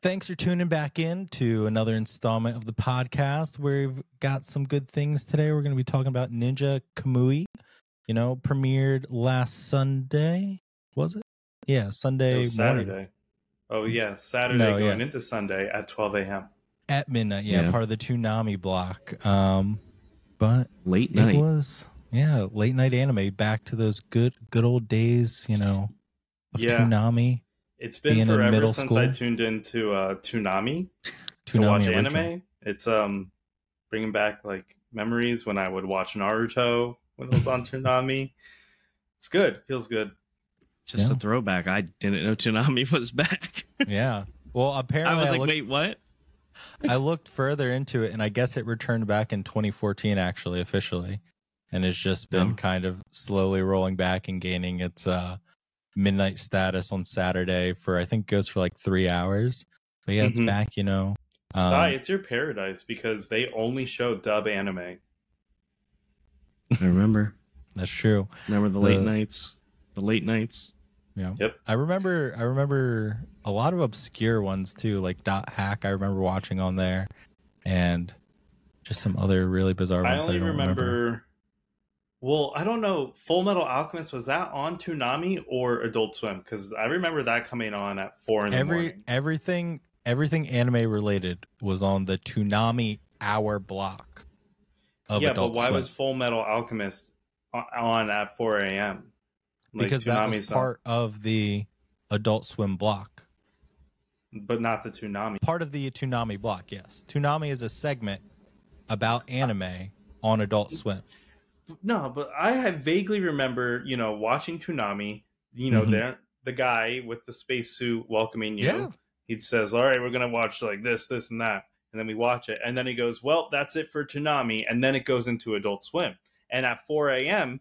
Thanks for tuning back in to another installment of the podcast. We've got some good things today. We're going to be talking about Ninja Kamui. You know, premiered last Sunday. Was it? Yeah, Sunday It was morning Saturday. Oh yeah, Saturday No, going yeah. into Sunday at 12 a.m. at midnight. Yeah, Yeah. part of the Toonami block. Um, but Late it was yeah late night anime. Back to those good good old days. You know, of Yeah. Toonami. It's been Being in forever middle since school. I tuned into uh, Toonami to watch original. anime. It's um bringing back like memories when I would watch Naruto when it was on Toonami. It's good. Feels good. Just Yeah. a throwback. I didn't know Toonami was back. Yeah. Well, apparently I was I like, looked- wait, what? I looked further into it, and I guess it returned back in 2014, actually, officially, and it's just been Yeah. kind of slowly rolling back and gaining its uh, midnight status on Saturday for I think goes for like three hours. But yeah, it's Mhm. back. You know, Um, Sai, it's your paradise because they only show dub anime. I remember. that's true. Remember the late The- nights? The late nights. Yeah, Yep. I remember. I remember a lot of obscure ones too, like Dot Hack. I remember watching on there, and just some other really bizarre I ones. that only don't remember, Well, I don't know. Full Metal Alchemist was that on Toonami or Adult Swim? Because I remember that coming on at four in the Every morning. everything everything anime related was on the Toonami hour block of yeah, Adult but why Swim. was Full Metal Alchemist on at four a.m.? Like, because that was not- part of the Adult Swim block. but not the Toonami. Part of the Toonami block, yes. Toonami is a segment about anime on Adult Swim. No, but I have vaguely remember, you know, watching Toonami. You know, Mhm. there the guy with the spacesuit welcoming you. Yeah. He says, "All right, we're gonna watch like this, this, and that," and then we watch it, and then he goes, "Well, that's it for Toonami," and then it goes into Adult Swim, and at four a.m.,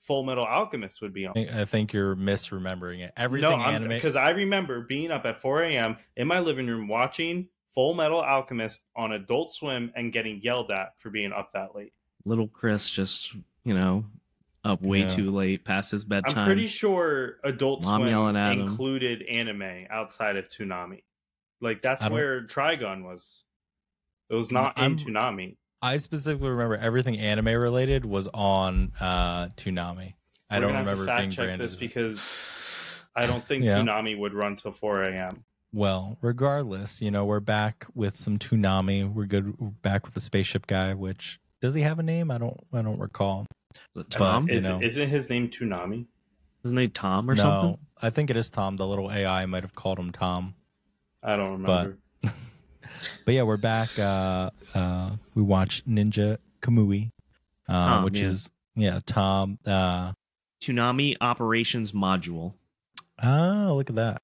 Full Metal Alchemist would be on. I I think you're misremembering it. Everything no, anime because I remember being up at 4 a.m. in my living room watching Full Metal Alchemist on Adult Swim and getting yelled at for being up that late. Little Chris just, you know, up way Yeah. too late past his bedtime. I'm pretty sure Adult Mom Swim yelling at him. included anime outside of Toonami. Like that's where Trigun was. It was not in I'm- Toonami. I specifically remember everything anime related was on uh Toonami. I We're don't gonna have to remember fact being check branded. this because I don't think Yeah. Toonami would run till 4 a.m. Well, regardless, you know, we're back with some Toonami. We're good we're back with the spaceship guy, which does he have a name? I don't I don't recall. Was it But- Tom? you Is, know. Isn't his name Toonami? Isn't he Tom or no, something? I think it is Tom. The little AI might have called him Tom. I don't remember. But yeah, we're back. Uh uh we watched Ninja Kamui. Uh, Tom, which yeah. is yeah, Tom. Uh Toonami Operations Module. oh look at that.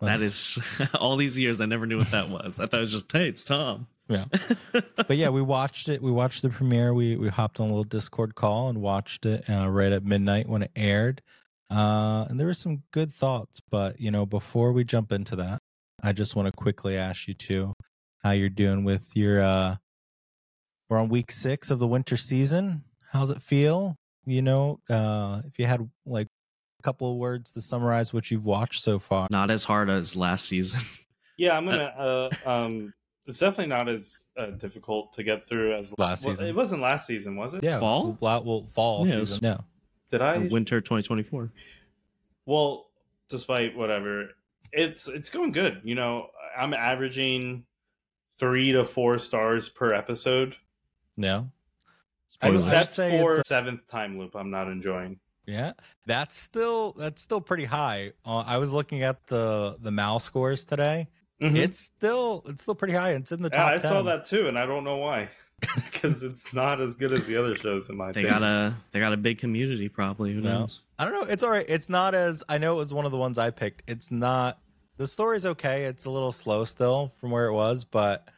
That is all these years I never knew what that was. I thought it was just, hey, it's Tom. Yeah. but yeah, we watched it. We watched the premiere. We we hopped on a little Discord call and watched it uh, right at midnight when it aired. Uh, and there were some good thoughts. But you know, before we jump into that, I just want to quickly ask you two how you're doing with your. uh We're on week six of the winter season. How's it feel? You know, uh if you had like couple of words to summarize what you've watched so far. Not as hard as last season. Yeah, I'm gonna. Uh, um, it's definitely not as uh, difficult to get through as Last well, season. It wasn't last season, was it? Yeah, Fall? Well, well fall Yeah, season. No. Did I? Winter 2024. Well, despite whatever, it's it's going good. You know, I'm averaging three to four stars per episode. No. I would- Spoilers. I'd Except say for it's a- seventh time loop, I'm not enjoying. Yeah, that's still that's still pretty high. Uh, I was looking at the the Mal scores today. Mhm. It's still it's still pretty high. It's in the yeah, top. I saw that too, and I don't know why. Because it's not as good as the other shows in my They opinion. got a they got a big community probably. Who No. knows? I don't know. It's all right. It's not as I know it was one of the ones I picked. It's not. The story's okay. It's a little slow still from where it was, but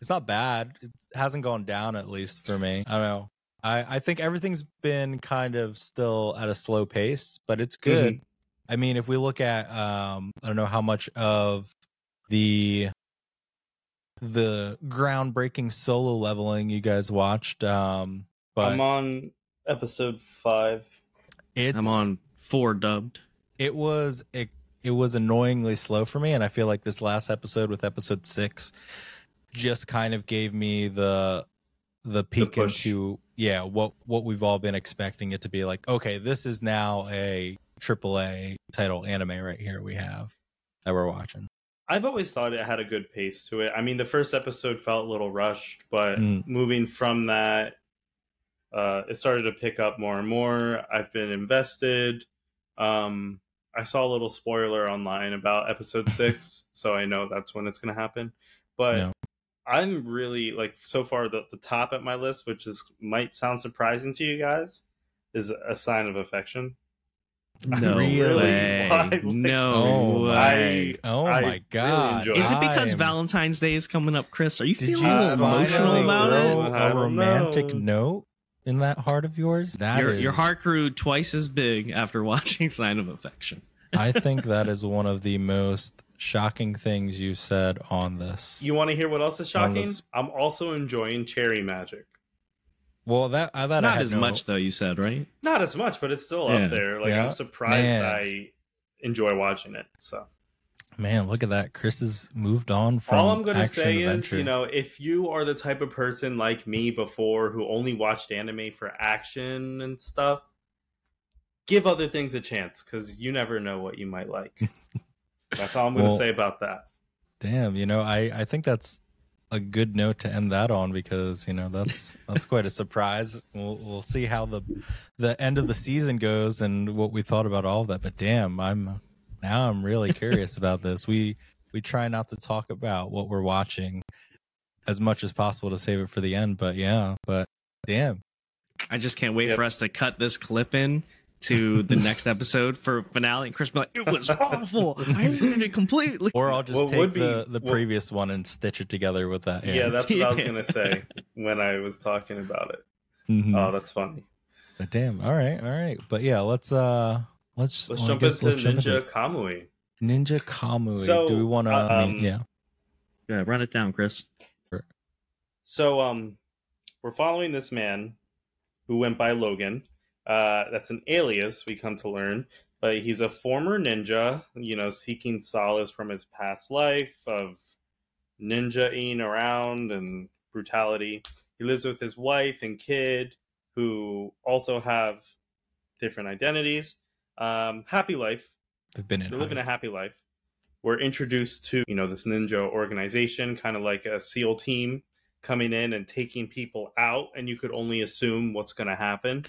it's not bad. It hasn't gone down at least for me. I don't know. I I think everything's been kind of still at a slow pace, but it's good. I mean, if we look at um I don't know how much of the the groundbreaking solo leveling you guys watched um but I'm on episode five. it's I'm on four dubbed. it was it, it was annoyingly slow for me, and I feel like this last episode with episode six just kind of gave me the the peek push. into yeah what what we've all been expecting it to be like. Okay, this is now a triple A title anime right here. We have that we're watching. I've always thought it had a good pace to it. I mean, the first episode felt a little rushed, but Mm. moving from that, uh, it started to pick up more and more. I've been invested. Um, I saw a little spoiler online about episode six, so I know that's when it's going to happen. But Yeah. I'm really like so far the, the top at my list, which is might sound surprising to you guys, is a sign of affection. No Really? way. Why? No Oh, way. Oh my really god! enjoy Is it because I'm- Valentine's Day is coming up, Chris? Are you Did feeling you a I little don't emotional about it? I a don't romantic know. note in that heart of yours? That Your, your heart grew twice as big after watching Sign of Affection. I think that is one of the most shocking things you said on this. You want to hear what else is shocking? I'm also enjoying Cherry Magic. well, that I that I Not had as no- much though. You said right? Not as much, but it's still Yeah. up there. Like Yeah. I'm surprised Man. I enjoy watching it. So Man, look at that! Chris has moved on from. all I'm gonna action say adventure. is, you know, if you are the type of person like me before who only watched anime for action and stuff, give other things a chance because you never know what you might like. That's all I'm gonna Well- say about that. damn, you know, I I think that's a good note to end that on because you know that's that's quite a surprise. We'll we'll see how the the end of the season goes and what we thought about all of that. But damn, I'm now I'm really curious about this. We we try not to talk about what we're watching as much as possible to save it for the end. But yeah, but damn, I just can't wait Yep. for us to cut this clip in to the next episode for finale. And Chris be like, "It was awful. I hated it completely." or I'll just What take be- the the what- previous one and stitch it together with that. Yeah, that's what I was gonna say when I was talking about it. Mhm. Oh, that's funny. But damn. All right. All right. But yeah, let's uh let's Let's well, jump guess into let's jump Ninja into Kamui. Ninja Kamui. So, Do we want to? uh, um, yeah. Yeah, run it down, Chris. So um we're following this man who went by Logan. Uh that's an alias we come to learn, but he's a former ninja, you know, seeking solace from his past life of ninja-ing around and brutality. He lives with his wife and kid who also have different identities. Um happy life, They've been in. they're living a happy life. We're introduced to, you know, this ninja organization, kind of like a SEAL team coming in and taking people out, and you could only assume what's going to happen.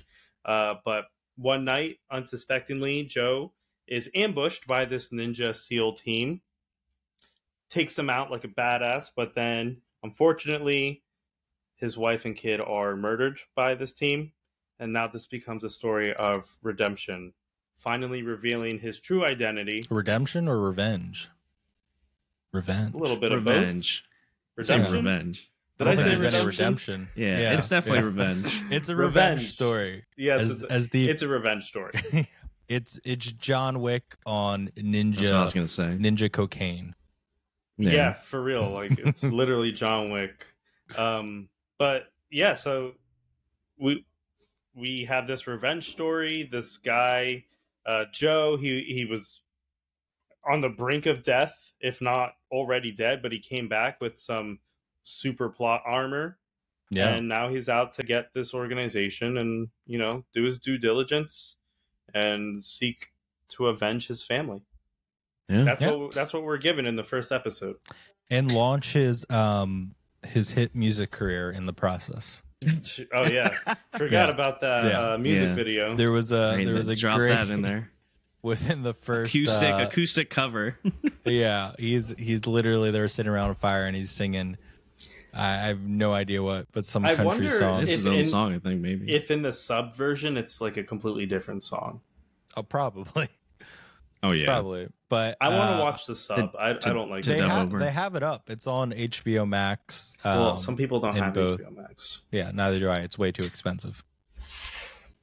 Uh, but one night, unsuspectingly, Joe is ambushed by this ninja SEAL team, takes him out like a badass, but then, unfortunately, his wife and kid are murdered by this team. And now this becomes a story of redemption finally revealing his true identity. redemption or revenge. Revenge. A little bit of Revenge. both. It's Redemption. revenge. I Did don't I think say there's any redemption? redemption. Yeah, it's definitely yeah. revenge. It's a Revenge. revenge story. Yes, as it's, as the it's a revenge story. it's it's John Wick on That's what I was gonna say. ninja cocaine. Yeah. for real. Like it's literally John Wick. Um, but yeah, so we we have this revenge story. This guy, uh, Joe, he he was on the brink of death, if not already dead, but he came back with some super plot armor. Yeah. and now he's out to get this organization and you know do his due diligence and seek to avenge his family Yeah. that's Yeah. what that's what we're given in the first episode and launch his um his hit music career in the process. oh yeah forgot Yeah. about that Yeah. uh, music Yeah. video There was a Right, there was a drop great that in there. within the first Acoustic, uh, acoustic cover. Yeah, he's he's literally they were sitting around a fire and he's singing. I, I have no idea what, but some I country song. It's if his own in- song, I think. Maybe. if in the sub version it's like a completely different song Oh, probably, oh yeah. probably. But i want uh, to watch the sub I, I don't like to They it have over. they have it up. It's on HBO Max. Um, well some people don't have both. hbo max Yeah, neither do I. It's way too expensive.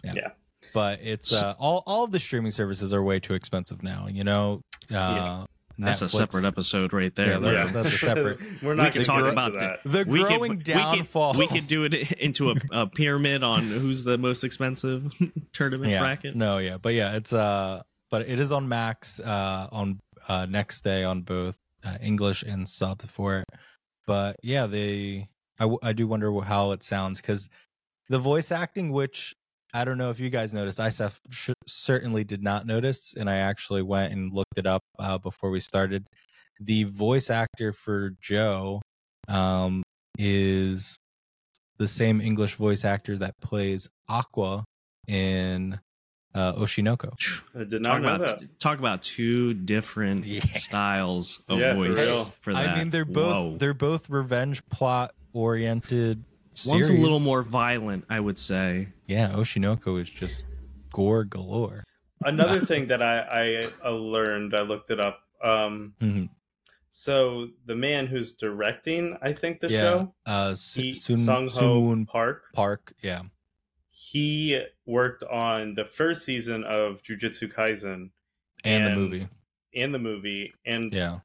Yeah. Yeah. But it's uh, all all of the streaming services are way too expensive now. You know, uh, Yeah. That's a separate episode right there. Yeah, that's- yeah that's a separate- we're not can gonna talk get about that. that The we growing could, downfall. We could, we could do it into a, a pyramid on who's the most expensive tournament yeah. bracket. No, yeah, but yeah, it's uh, but it is on Max uh on uh, next day on both uh, English and sub for it. But yeah, they I I do wonder how it sounds because the voice acting, which I don't know if you guys noticed, I sef- sh- certainly did not notice, and I actually went and looked it up uh, before we started. The voice actor for Joe um, is the same English voice actor that plays Aqua in uh, Oshi no Ko. I did Talk know about that. talk about two different Yeah. styles of Yeah, voice real. for, that. I mean, they're both Whoa. they're both revenge plot oriented. One's a little more violent, I would say. Yeah, Oshi no Ko is just gore galore. Another thing that I, I learned, I looked it up. Um, Mhm. so the man who's directing, I think the yeah, show, uh, Su- he, Sun Sung Ho Park, Park. Yeah, he worked on the first season of Jujutsu Kaisen and, the And- movie. and the movie, and Yeah.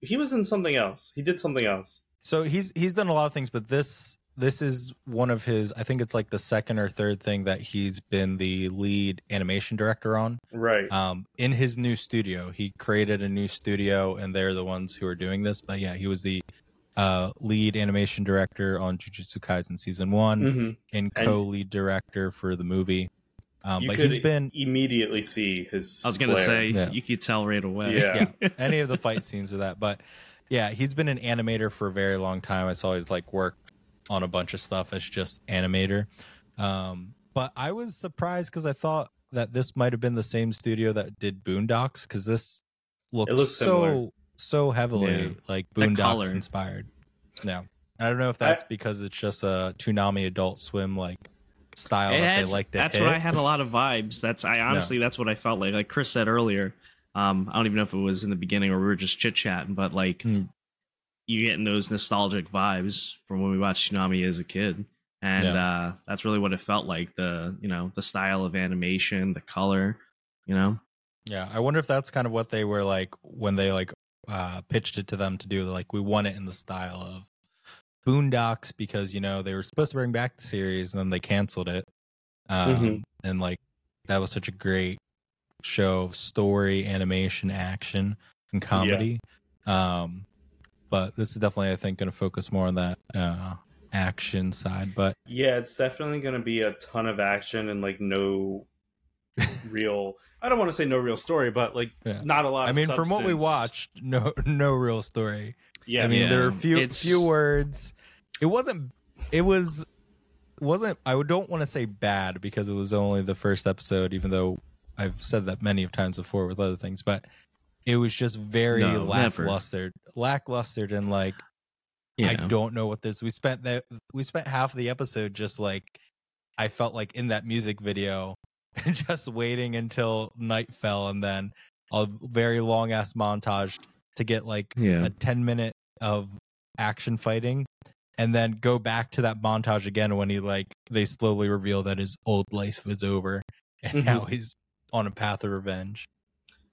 he was in something else. He did something else. So he's he's done a lot of things, but this this is one of his. I think it's like the second or third thing that he's been the lead animation director on. Right. Um, in his new studio, he created a new studio, and they're the ones who are doing this. But yeah, he was the uh, lead animation director on Jujutsu Kaisen season one hmm and And- co-lead director for the movie. Um, you but he's been immediately see his. I was gonna flair. say Yeah. you could tell right away. Yeah. yeah any of the fight scenes or that but yeah he's been an animator for a very long time i saw he's like worked on a bunch of stuff as just animator um but i was surprised because i thought that this might have been the same studio that did boondocks because this looks, looks similar. so so heavily Yeah. like boondocks inspired yeah i don't know if that's because it's just a toonami adult swim like style It that they like to that's hit. what I had a lot of vibes. That's I honestly that's what I felt like. Like Chris said earlier, um, I don't even know if it was in the beginning or we were just chit chatting, but like Hmm. You getting those nostalgic vibes from when we watched Toonami as a kid. And uh that's really what it felt like. The you know, the style of animation, the color, you know. Yeah, I wonder if that's kind of what they were like when they like uh pitched it to them to do. Like, we want it in the style of Boondocks because you know they were supposed to bring back the series and then they canceled it. Um, Mhm. and like that was such a great show of story, animation, action, and comedy. Um, but this is definitely, I think, going to focus more on that uh action side. But Yeah, it's definitely going to be a ton of action and like no real. I don't want to say no real story, but like Yeah. not a lot. I of mean, from what we watched, no, no real story. yeah, I mean, there are Yeah, few it's- few words. It wasn't. It was wasn't. I don't want to say bad because it was only the first episode. Even though I've said that many of times before with other things, but it was just very No, lackluster. Lackluster and like. I don't know what this. We spent that. We spent half of the episode just like I felt like in that music video, just waiting until night fell, and then a very long ass montage to get like Yeah. a ten minute of action fighting, and then go back to that montage again when he like they slowly reveal that his old life is over, and Mhm. now he's on a path of revenge.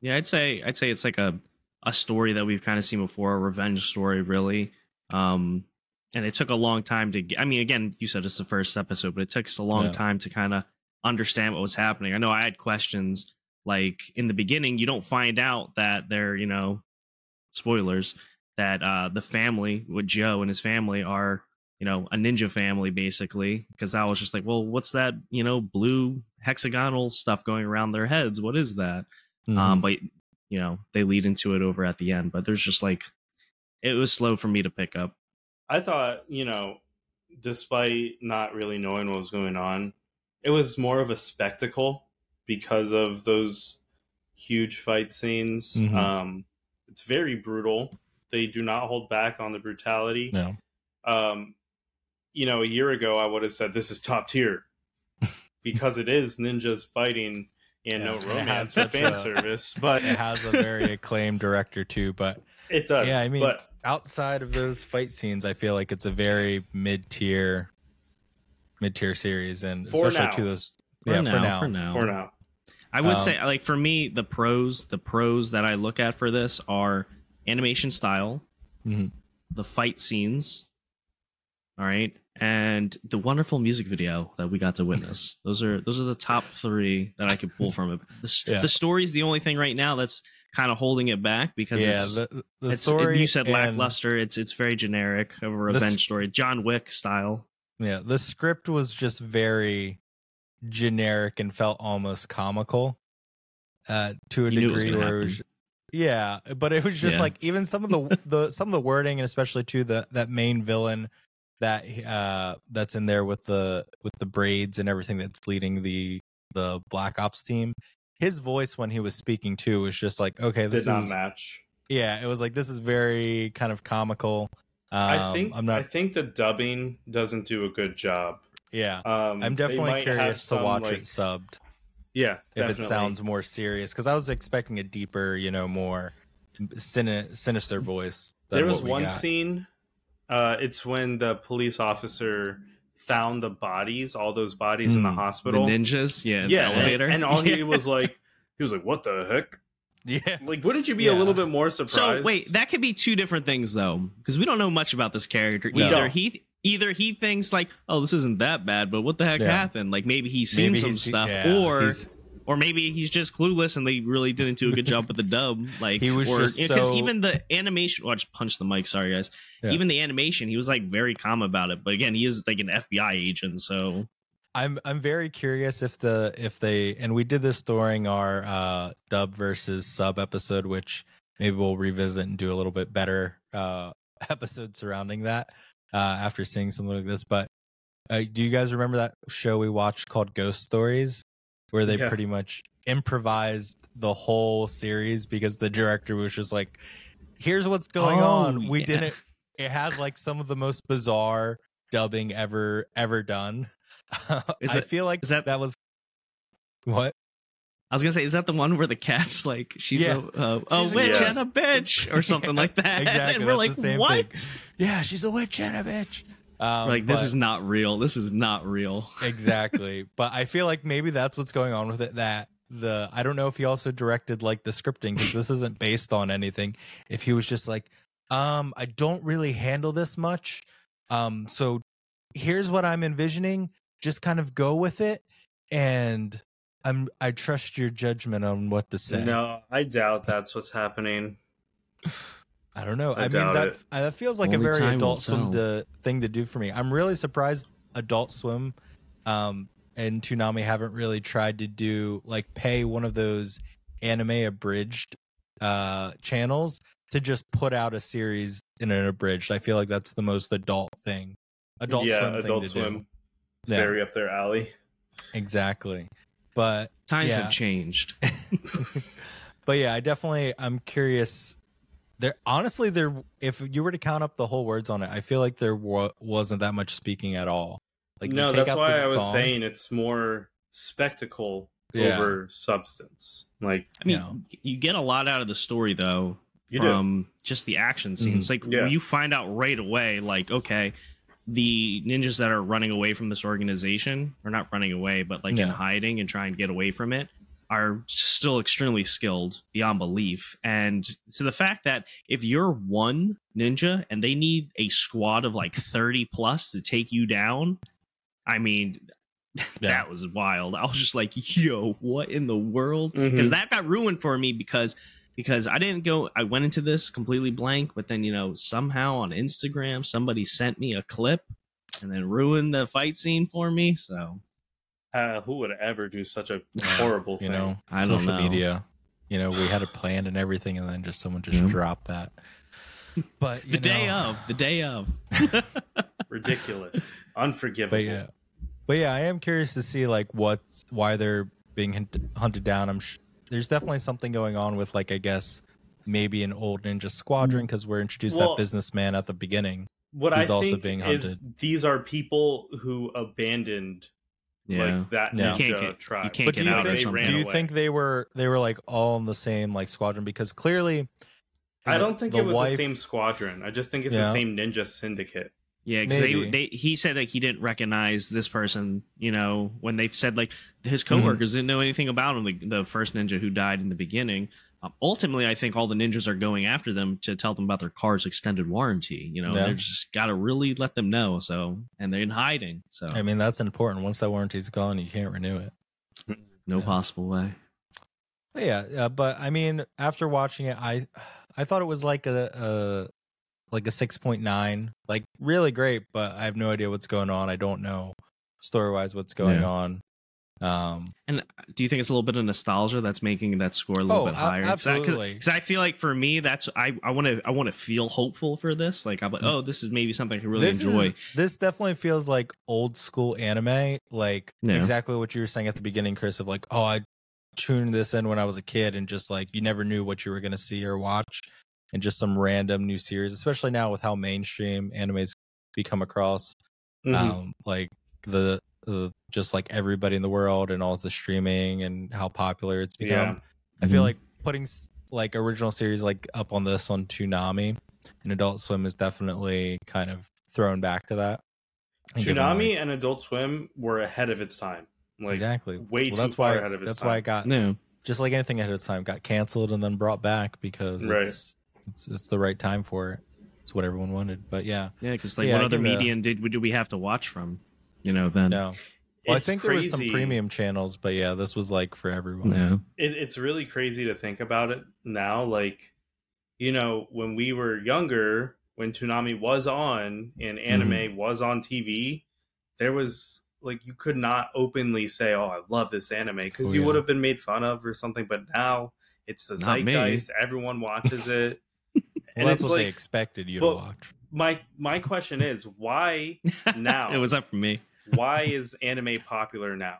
Yeah, I'd say I'd say it's like a a story that we've kind of seen before, a revenge story, really. Um, and it took a long time to. Get, I mean, again, you said it's the first episode, but it took us a long Yeah. time to kind of understand what was happening. I know I had questions. Like in the beginning, you don't find out that they're you know, spoilers that uh the family with Joe and his family are you know a ninja family basically because I was just like, well, what's that you know blue hexagonal stuff going around their heads? What is that? Mm-hmm. um but you know they lead into it over at the end but there's just like it was slow for me to pick up I thought you know, despite not really knowing what was going on, it was more of a spectacle because of those huge fight scenes. Mhm. Um, it's very brutal. They do not hold back on the brutality. no, um, you know, a year ago, I would have said this is top tier because it is ninjas fighting and Yeah, no romance or such fan a- service, but it has a very acclaimed director too, but. it does. Yeah, I mean, but outside of those fight scenes, I feel like it's a very mid tier, mid tier series, and For especially now. to those. for, yeah, now, for now. for now for now, i would Um, say like for me the pros the pros that i look at for this are animation style Mhm. the fight scenes all right and the wonderful music video that we got to witness those are those are the top three that i could pull from it the, Yeah. the story is the only thing right now that's kind of holding it back because yeah, it's, the, the it's story you said lackluster. It's it's very generic of a revenge story, John Wick style. Yeah, the script was just very generic and felt almost comical uh, to a You it degree. Where it was, yeah, but it was just Yeah. like even some of the the some of the wording and especially to the that main villain that uh that's in there with the with the braids and everything that's leading the the Black Ops team. His voice when he was speaking too was just like okay, this Did not is match. yeah, it was like this is very kind of comical. Um, I think I'm not. I think the dubbing doesn't do a good job. yeah, Um, I'm definitely curious to watch like- it subbed. Yeah, if it sounds more serious because I was expecting a deeper, you know, more sin- sinister voice. There was one got. scene. Uh, it's when the police officer found the bodies, all those bodies in the Mm, the The hospital. ninjas, yeah, yeah, the and- elevator, and, all he was like, he was like, "What the heck?" Yeah, Like, wouldn't you be Yeah. a little bit more surprised? So wait, that could be two different things though, because we don't know much about this character. We either don't. he either he thinks like, oh, this isn't that bad, but what the heck Yeah. happened? Like maybe he's seen Maybe some he's- stuff, yeah, or he's- or maybe he's just clueless and they really didn't do a good job with the dub. Like He was or, just because so- even the animation. Oh, I just punched the mic. Sorry, guys. Yeah. Even the animation, he was like very calm about it. But again, he is like an FBI agent, so I'm I'm very curious if the if they and we did this during our uh dub versus sub episode, which maybe we'll revisit and do a little bit better uh episode surrounding that uh after seeing something like this. But uh, do you guys remember that show we watched called Ghost Stories, where they Yeah. pretty much improvised the whole series because the director was just like, "Here's what's going Oh, on. We yeah. didn't." It has like some of the most bizarre dubbing ever ever done. Is I it- feel like is that- that was what? I was gonna say, is that the one where the cat's like she's Yeah. a uh, a She's witch ghost. and a bitch or something like that? Exactly, and we're like, that's same what? thing. Yeah, she's a witch and a bitch. Um, like this but- is not real. This is not real. exactly but i feel like maybe that's what's going on with it that the i don't know if he also directed like the scripting because this isn't based on anything if he was just like um i don't really handle this much um so here's what i'm envisioning just kind of go with it and i'm i trust your judgment on what to say No, I doubt that's what's happening. I don't know. I I, mean, that it. uh, that feels like a very Adult Swim to, thing to do for me. I'm really surprised Adult Swim um, and Toonami haven't really tried to do like pay one of those anime abridged uh, channels to just put out a series in an abridged. I feel like that's the most adult thing. Adult yeah, Swim Adult thing to Swim. do. It's Yeah. very up their alley. Exactly. But Times Yeah. have changed. but yeah, I definitely I'm curious. There honestly, there if you were to count up the whole words on it, I feel like there wa- wasn't that much speaking at all. Like no, that's why the I was song- saying it's more spectacle Yeah. over substance. Like I mean, Yeah. you get a lot out of the story though You do. from just the action scenes. Mm-hmm. Like Yeah. you find out right away, like okay, the ninjas that are running away from this organization, are not running away, but like in hiding and trying to get away from it, are still extremely skilled beyond belief. And to the fact that if you're one ninja and they need a squad of like 30 plus to take you down, I mean, Yeah. that was wild. I was just like, yo, what in the world? Mm-hmm. Because that got ruined for me because because I didn't go I went into this completely blank, but then you know, somehow on Instagram somebody sent me a clip and then ruined the fight scene for me. So uh, who would ever do such a horrible you thing? know, I don't social know. media. You know, we had it planned and everything, and then just someone just Yeah. dropped that. But you the day of, the day of. Ridiculous, unforgivable. But yeah, but yeah, I am curious to see like what's why they're being hunted down. I'm sh- there's definitely something going on with like I guess maybe an old ninja squadron because we're introduced Well- that businessman at the beginning. what who's I also think being is hunted. these are people who abandoned Yeah. like that Yeah. You can't get- tribe. you can't But get do you out or think, something. do you away. think they were they were like all in the same like squadron? Because clearly, I the- don't think the it was wife- the same squadron. I just think it's Yeah. the same ninja syndicate. Yeah, because they, they he said that he didn't recognize this person. You know, when they said like his coworkers mm-hmm. didn't know anything about him, the, the first ninja who died in the beginning. Um, ultimately, I think all the ninjas are going after them to tell them about their car's extended warranty. You know, Yeah. they're just got to really let them know. So, and they're in hiding. So, I mean, that's important. Once that warranty's gone, you can't renew it. no yeah. possible way. But yeah, uh, but I mean, after watching it, I I thought it was like a, a like a six point nine, like really great. But I have no idea what's going on. I don't know story wise what's going Yeah. on. Um, And do you think it's a little bit of nostalgia that's making that score a little Oh, bit higher? absolutely. Because I feel like for me, that's I I want to I want to feel hopeful for this. Like I'm like, oh, this is maybe something I can really this enjoy. Is, this definitely feels like old school anime, like Yeah. exactly what you were saying at the beginning, Chris. Of like, oh, I tuned this in when I was a kid, and just like you never knew what you were gonna see or watch, and just some random new series, especially now with how mainstream animes become across, Mhm. um, like the. The just like everybody in the world and all the streaming and how popular it's become. yeah. I feel Mhm. like putting like original series like up on this on Toonami and Adult Swim is definitely kind of thrown back to that. and given, Toonami like- and Adult Swim were ahead of its time. Like exactly. way well, too that's far why ahead of its time. that's time. why it got No, just like anything ahead of its time got canceled and then brought back because Right. it's, it's it's the right time for it. It's what everyone wanted. But yeah, yeah, because like Yeah, what I other give it a- medium did do we have to watch from? You know, then no. Well, I think there was some premium channels, but yeah, this was like for everyone. yeah, it, it's really crazy to think about it now. Like, you know, when we were younger, when Toonami was on and anime Mm-hmm. was on TV, there was like you could not openly say, "Oh, I love this anime," because Oh, you yeah. would have been made fun of or something. But now it's the Not me. zeitgeist; everyone watches it. Well, and that's it's what they expected you to watch. my my question is, why Now. it was up for me. Why is anime popular now?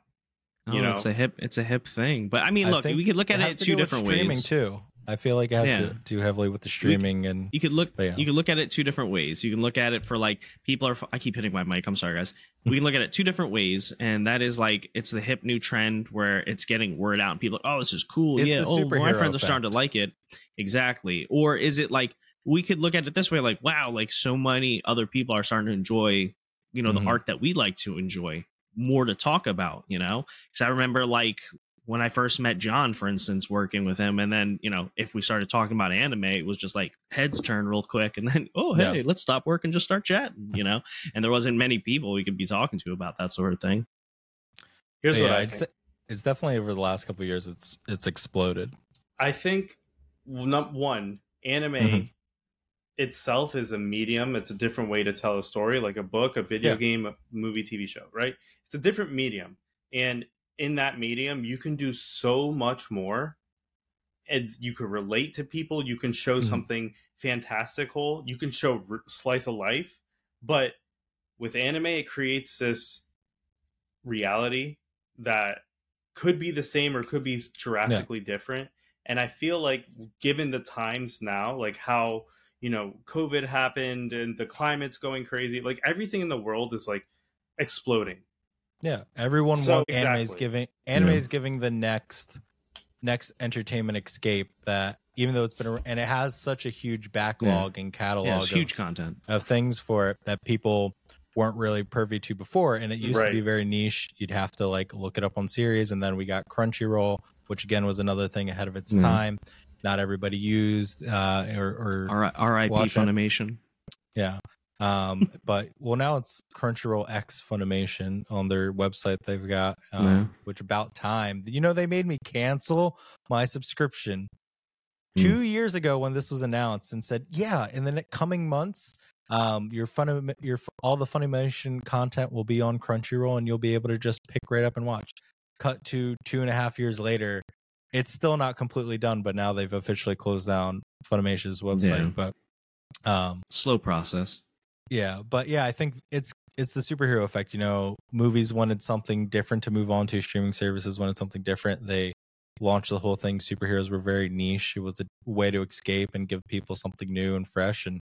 You oh, know? it's a hip, it's a hip thing. But I mean, look, think we could look at has it to two do with different streaming ways. too. I feel like it has Yeah. to do heavily with the streaming and You could look. But yeah. You could look at it two different ways. You can look at it for like people are. I keep hitting my mic. I'm sorry, guys. We can look at it two different ways, and that is like it's the hip new trend where it's getting word out, and people, are, oh, this is cool. It's yeah. Oh, well, my superhero friends are starting to like it. Exactly. Or is it like we could look at it this way, like wow, like so many other people are starting to enjoy, you know, Mhm. the art that we like to enjoy. More to talk about, you know, because I remember like when I first met John, for instance, working with him, and then you know, if we started talking about anime, it was just like heads turn real quick, and then oh Yeah. hey, let's stop work and just start chatting, you know. And there wasn't many people we could be talking to about that sort of thing. Here's yeah, what I it's, think. it's definitely over the last couple of years it's it's exploded. I think well, num- one anime Mhm. Itself is a medium. It's a different way to tell a story, like a book, a video Yeah. game, a movie, TV show. Right? It's a different medium, and in that medium, you can do so much more. And you can relate to people. You can show Mhm. something fantastical. You can show r- slice of life. But with anime, it creates this reality that could be the same or could be drastically different. And I feel like given the times now, like how, you know, COVID happened and the climate's going crazy, like everything in the world is like exploding. Yeah, everyone So, wants anime is giving anime is giving the next next entertainment escape that even though it's been ar- and it has such a huge backlog and catalog Yeah, of, huge content. of things for it that people weren't really privy to before and it used to be very niche you'd have to like look it up on series and then we got crunchyroll which again was another thing ahead of its Yeah. time not everybody used uh or, or R.I.P. It. Funimation. yeah. Um, but well, now it's Crunchyroll X Funimation on their website. They've got, um, Yeah. which about time. You know, they made me cancel my subscription Hmm. two years ago when this was announced, and said, "Yeah, in the coming months, um, your fun, your all the Funimation content will be on Crunchyroll, and you'll be able to just pick right up and watch." Cut to two and a half years later, it's still not completely done, but now they've officially closed down Funimation's website. But um, Slow process. yeah, but yeah, I think it's it's the superhero effect. You know, movies wanted something different to move on to. Streaming services wanted something different. They launched the whole thing. Superheroes were very niche. It was a way to escape and give people something new and fresh. And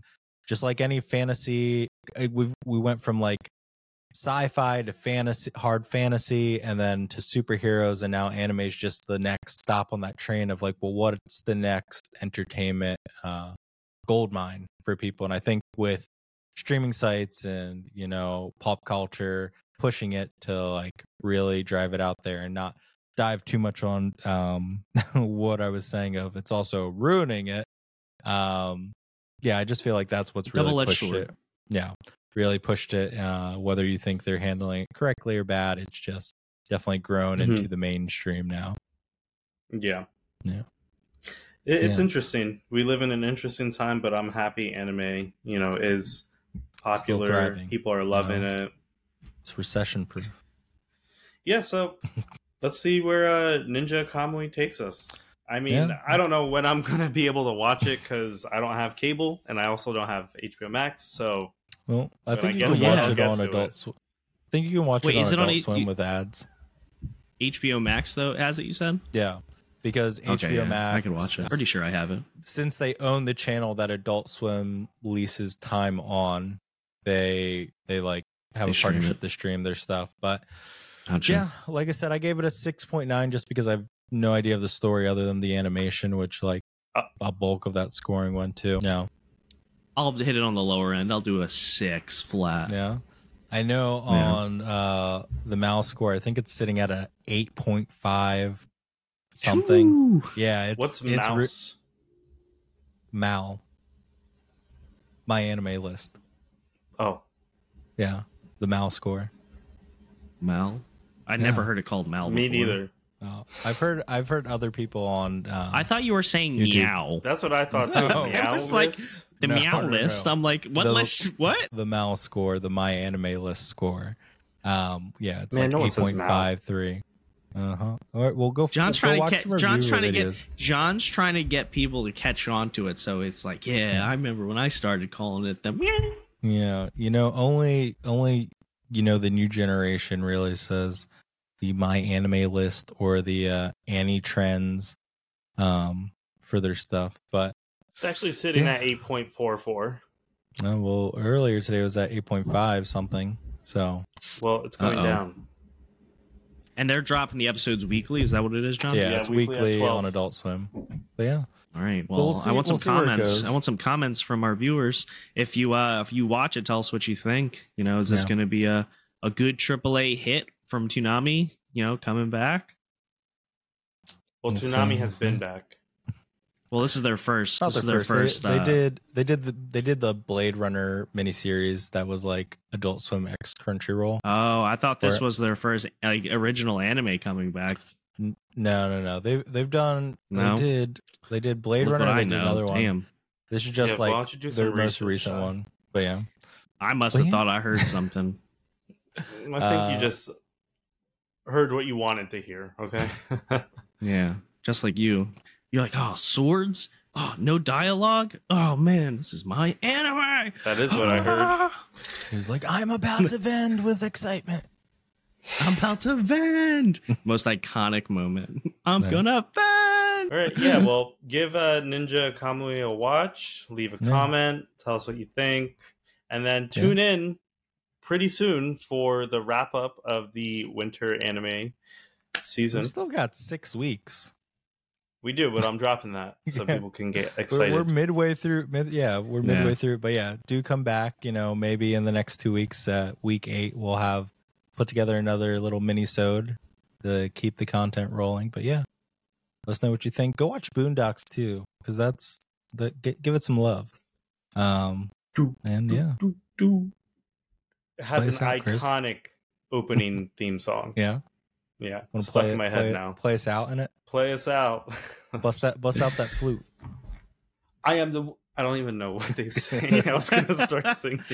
just like any fantasy, we we went from like sci-fi to fantasy, hard fantasy, and then to superheroes, and now anime is just the next stop on that train of like, well, what's the next entertainment uh, gold mine for people? And I think with streaming sites and you know pop culture pushing it to like really drive it out there and not dive too much on um what I was saying of it's also ruining it. Um yeah, I just feel like that's what's really pushed sword. it. Yeah. Really pushed it. Uh whether you think they're handling it correctly or bad, it's just definitely grown Mhm. into the mainstream now. Yeah. It, it's Yeah. interesting. We live in an interesting time, but I'm happy anime, you know, is popular. People are loving know? it. It's recession proof. Yeah, so let's see where uh, Ninja Kamui takes us. I mean, Yeah. I don't know when I'm gonna be able to watch it because I don't have cable and I also don't have HBO Max. So Well, I When think I you can to it, watch I'll it on Adult it. Swim. I think you can watch Wait, it on is it on Adult Swim you- with ads. HBO Max though, has it you said. Yeah, because Okay, HBO yeah, Max. I can watch it. Pretty sure I have it. Since they own the channel that Adult Swim leases time on, they they like have They a partnership it. to stream their stuff. But Gotcha. yeah, like I said, I gave it a six point nine just because I've no idea of the story other than the animation, which like Uh. a bulk of that scoring went to. No, I'll hit it on the lower end. I'll do a six flat. yeah. I know Yeah. on uh the mouse score, I think it's sitting at a eight point five something. Ooh. Yeah, it's what's it's re- Mouse? Mal. My anime list. oh, Yeah, the Mal score. Mal. I Yeah. never heard it called Mal. me before. neither. Oh, I've heard I've heard other people on. Um, I thought you were saying YouTube. meow. That's what I thought too. No. Meow was like- The No, meow no, list. no. I'm like, what The- list? What? the Mal score, the My Anime List score. Um, yeah, it's Man, like eight says point five three. Uh huh. All right, we'll go. John's go trying watch to some get. John's review trying to get. videos. John's trying to get people to catch on to it. So it's like, yeah, I remember when I started calling it the meow. Yeah, you know, only only you know the new generation really says the My Anime List or the uh, AniTrendz, um, for their stuff. But It's actually sitting Yeah. at eight point four four. uh, well, earlier today was at eight point five something. So Well, it's going Uh-oh. down. And they're dropping the episodes weekly. Is that what it is, John? yeah, Yeah, it's weekly weekly on Adult Swim. But yeah, All right. Well, we'll see- I want we'll some see where it comments. I want some comments from our viewers. If you uh if you watch it, tell us what you think. You know, is this Yeah. going to be a a good AAA hit from Toonami? You know, coming back. Well, We'll Toonami has been back. Well, this is their first. not this their is their first. first. They, they uh, did they did the they did the Blade Runner miniseries that was like Adult Swim X Crunchyroll. Oh, I thought this Or- was their first like original anime coming back. N- No, no, no. They've they've done. No? They did. They did Blade Look Runner. what They I did know. another one. Damn, This is just Yeah, like don't you do their most recent Sean? one. But yeah, I must Well, have yeah. thought I heard something. I think Uh, you just heard what you wanted to hear. Okay. yeah, just like you. You're like, oh, swords. Oh, no dialogue. Oh man, this is my anime. that is what I heard. he was like, "I'm about to vend with excitement." I'm about to vend. Most iconic moment. I'm Yeah. gonna vend. All right. Yeah. Well, give uh, Ninja Kamui a watch. Leave a Yeah. comment. Tell us what you think, and then tune in pretty soon for the wrap up of the winter anime season. We've still got six weeks. We do, but I'm dropping that so Yeah. people can get We're, excited. we're midway through. Mid, yeah, we're Yeah. midway through. But yeah, do come back. You know, maybe in the next two weeks, uh, week eight, we'll have put together another little mini sode to keep the content rolling. But yeah, let us know what you think. Go watch Boondocks too, because that's the gi- give it some love. Um, and yeah, it has an out, Chris. iconic opening theme song. yeah. Yeah, Want to stuck play in my it, head play, now. play us out in it. Play us out. Bust that, bust out that flute. I am the. I don't even know what they say. I was gonna start singing.